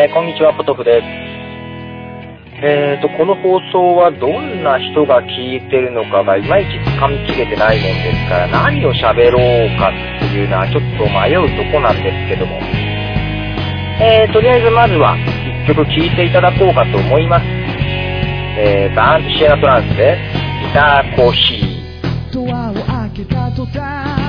えー、こんにちは、ポトフです。えーと、この放送はどんな人が聞いてるのかがいまいち掴みきれてないもんですから、何を喋ろうかっていうのはちょっと迷うとこなんですけども。えー、とりあえずまずは一曲聴いていただこうかと思います。えー、バーンとシエナトランスで、ギターコーヒー。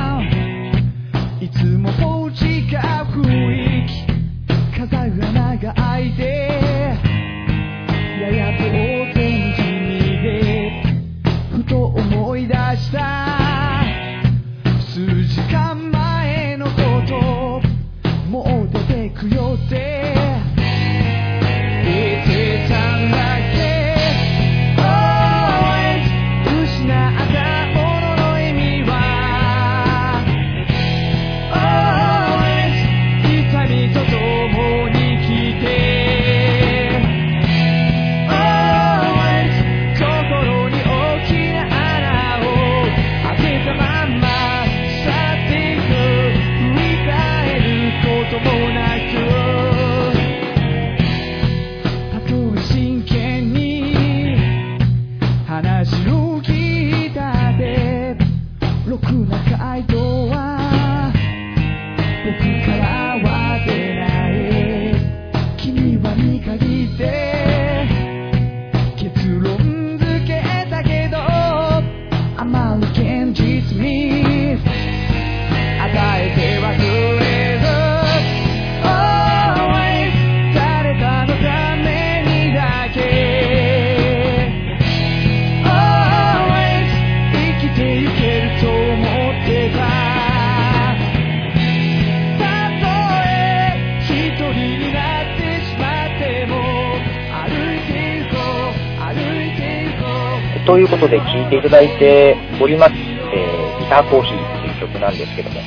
ということで聴いていただいております、えーギターコーヒーという曲なんですけども、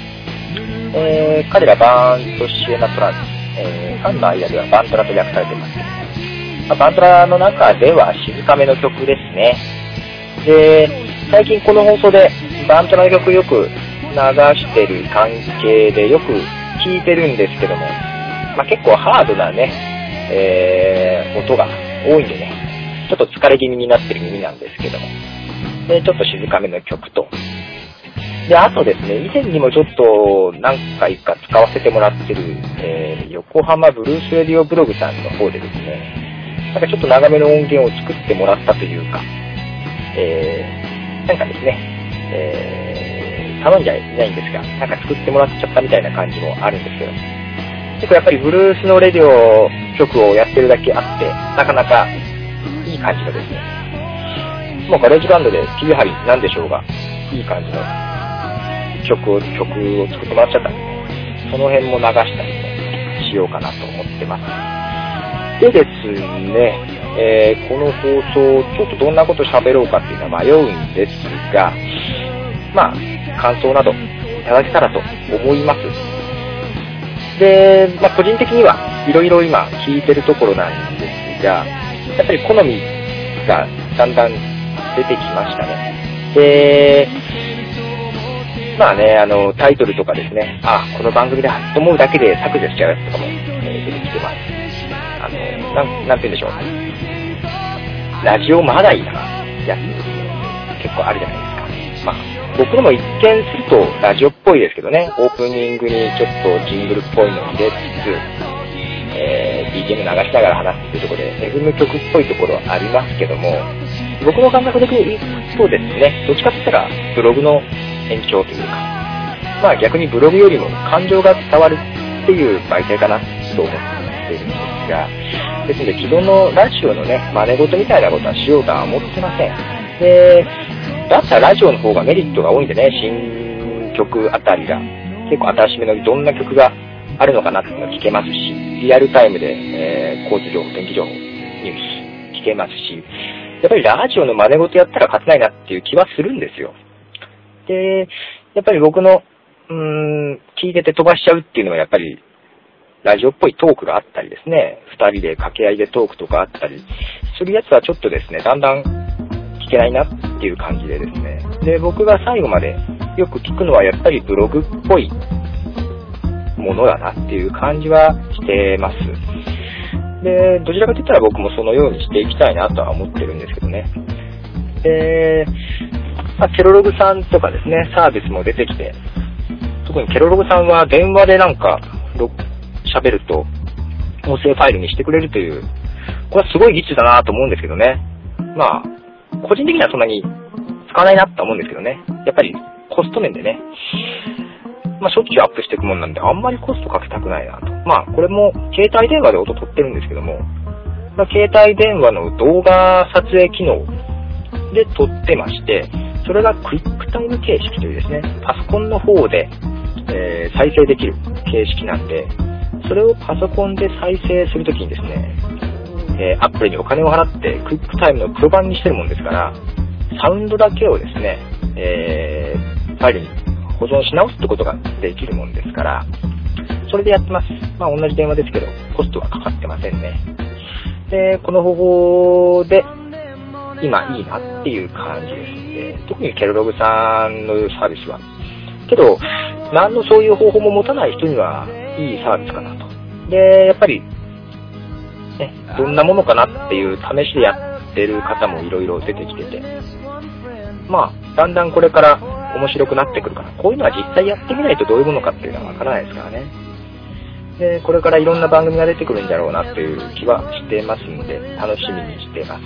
えー彼らバーンとシエナトラン、えーファンの間ではバントラと略されています。まあバントラの中では静かめの曲ですね。で、最近この放送でバントラの曲よく流してる関係でよく聴いてるんですけども、まあ、結構ハードなね、えー音が多いんでね、ちょっと疲れ気味になってる耳なんですけども、で、ちょっと静かめの曲と、で、あとですね、以前にもちょっと何回か使わせてもらってる、えー横浜ブルースレディオブログさんの方でですね、なんかちょっと長めの音源を作ってもらったというか、えー、なんかですね、えー、頼んじゃいないんですが、なんか作ってもらっちゃったみたいな感じもあるんですけど、結構やっぱりブルースのレディオ局をやってるだけあって、なかなかいい感じのですね、もうガレージバンドで切り貼りなんでしょうが、いい感じの曲を、曲を作ってもらっちゃったんでね、その辺も流したりね、しようかなと思ってます。でですね、えーこの放送、ちょっとどんなこと喋ろうかっていうのは迷うんですが、まあ、感想などいただけたらと思います。で、まあ、個人的にはいろいろ今聞いてるところなんですが、やっぱり好みがだんだん出てきましたね。で、まあね、あの、タイトルとかですね、あ、この番組だと思うだけで削除しちゃうやつとかも、え出てきてます。あの、なん、なんて言うんでしょう。ラジオまだいなやつ、結構あるじゃないですか。まあ、僕のも一見するとラジオっぽいですけどね、オープニングにちょっとジングルっぽいのを入れつつ、BGM 流しながら話すっていうところで、FM 曲っぽいところはありますけども、僕の感覚で言うとですね、どっちかって言ったらブログの延長というか、まあ逆にブログよりも感情が伝わるっていう媒体かなと思っているんですが、ですので既存のラジオのね、真似事みたいなことはしようとは思ってません。で、だったらラジオの方がメリットが多いんでね、新曲あたりが、結構新しめのどんな曲があるのかなっていうのが聞けますし、リアルタイムで、えー交通情報、天気情報、ニュース聞けますし、やっぱりラジオの真似事やったら勝てないなっていう気はするんですよ。で、やっぱり僕の、うーん、聞いてて飛ばしちゃうっていうのはやっぱり、ラジオっぽいトークがあったりですね、二人で掛け合いでトークとかあったりするやつはちょっとですね、だんだん聞けないなっていう感じでですね。で、僕が最後までよく聞くのはやっぱりブログっぽいものだなっていう感じはしてます。で、どちらかといったら僕もそのようにしていきたいなとは思ってるんですけどね。で、まあ、ケロログさんとかですね、サービスも出てきて、特にケロログさんは電話でなんか、喋ると、音声ファイルにしてくれるという、これはすごい技術だなと思うんですけどね。まあ、個人的にはそんなに使わないなと思うんですけどね。やっぱりコスト面でね、まあ、しょっちゅうアップしていくもんなんで、あんまりコストかけたくないなと。まあ、これも携帯電話で音取ってるんですけども、まあ、携帯電話の動画撮影機能で撮ってまして、それがクイックタイム形式というですね、パソコンの方で、えー、再生できる形式なんで、それをパソコンで再生するときにですね、えー、アップルにお金を払ってクイックタイムのプロ版にしてるもんですから、サウンドだけをですね、えー、ファイルに保存し直すってことができるもんですから、それでやってます。まあ同じ電話ですけど、コストはかかってませんね。で、この方法で、今いいなっていう感じです。で特にケロログさんのサービスは。けど、何のそういう方法も持たない人にはいいサービスかなと。で、やっぱり、ね、どんなものかなっていう試しでやってる方もいろいろ出てきてて、まあ、だんだんこれから面白くなってくるから、こういうのは実際やってみないとどういうものかっていうのはわからないですからね。で、これからいろんな番組が出てくるんだろうなっていう気はしてますんで、楽しみにしてます。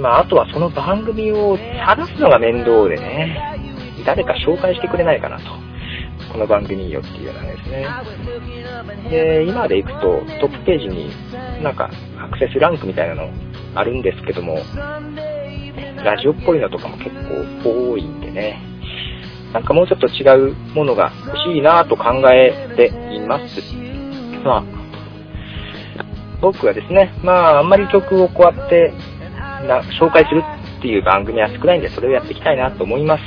まあ、あとはその番組を探すのが面倒でね、誰か紹介してくれないかなと。この番組いいよっていうようなですね。で、今で行くとトップページになんかアクセスランクみたいなのあるんですけども、ラジオっぽいのとかも結構多いんでね、なんかもうちょっと違うものが欲しいなと考えています。まあ、僕はですね、まあ、あんまり曲をこうやってな紹介するっていう番組は少ないんで、それをやっていきたいなと思います。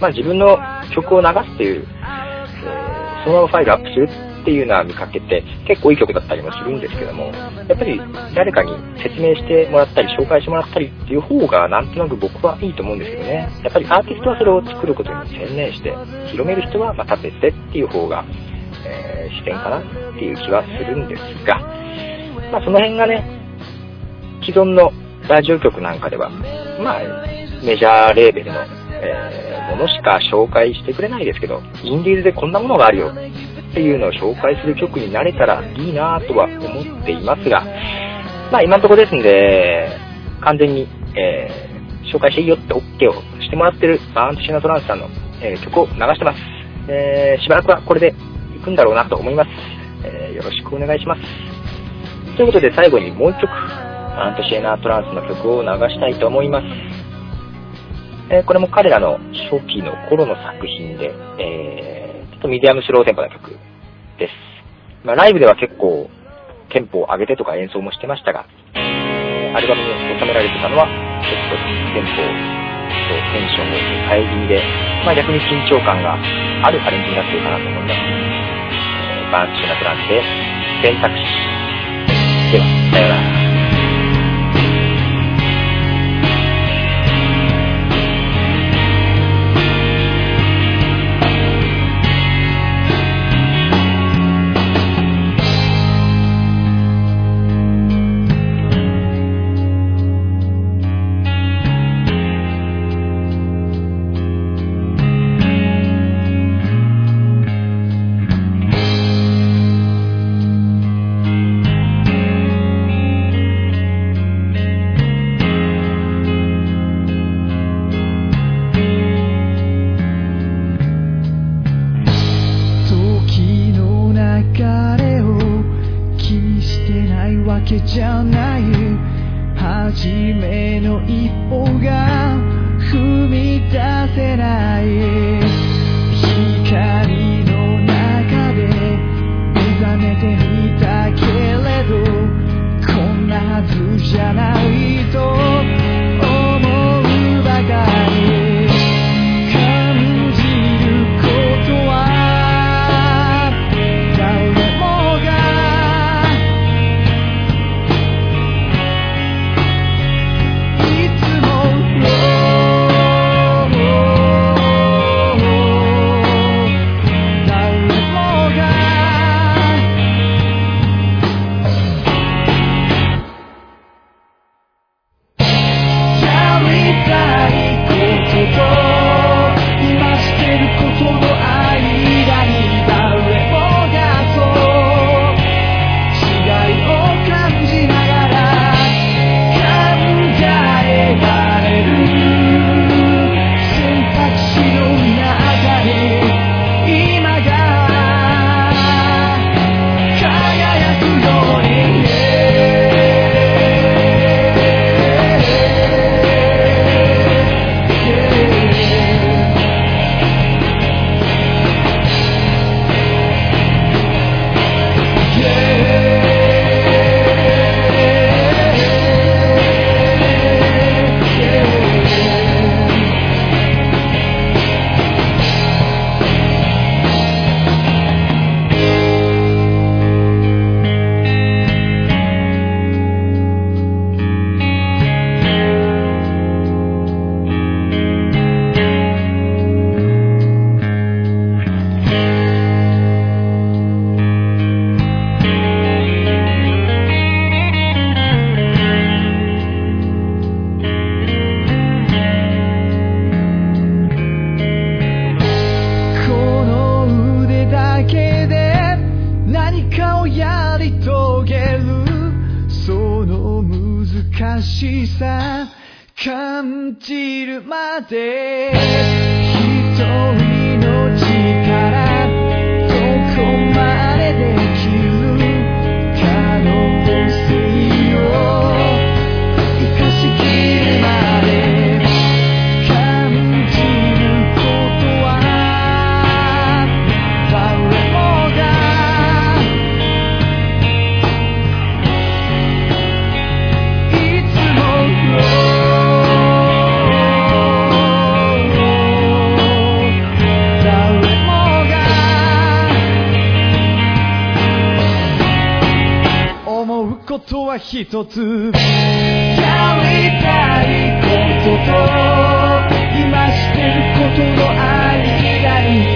まあ、自分の曲を流すっていう、えー、そのままファイルアップするっていうのは見かけて、結構いい曲だったりもするんですけども、やっぱり誰かに説明してもらったり、紹介してもらったりっていう方が、なんとなく僕はいいと思うんですけどね。やっぱりアーティストはそれを作ることに専念して、広める人はまた別でっていう方が、えー、視点かなっていう気はするんですが、まあその辺がね、既存のラジオ局なんかでは、まあ、メジャーレーベルの、えー、ものしか紹介してくれないですけど、インディーズでこんなものがあるよっていうのを紹介する曲になれたらいいなとは思っていますが、まあ今のところですんで、完全に、えー、紹介していいよって OK をしてもらってるバーントシナトランスさんの、えー、曲を流してます。えー、しばらくはこれで行くんだろうなと思います。えよろしくお願いします。ということで最後にもう一曲、バーントシエナトランスの曲を流したいと思います。えこれも彼らの初期の頃の作品で、えーちょっとミディアムスローテンポな曲です。まあ、ライブでは結構、テンポを上げてとか演奏もしてましたが、えー、アルバムに収められてたのは、ちょっとテンポとテンションを変え気味で、まあ、逆に緊張感があるアレンジになっているかなと思います。えー、バーンチューナトランで、選択肢。では、さよじゃない。だけで何かをやり遂げるその難しさ感じるまで一人の力ことは一つ。やりたいことと今してることのありきい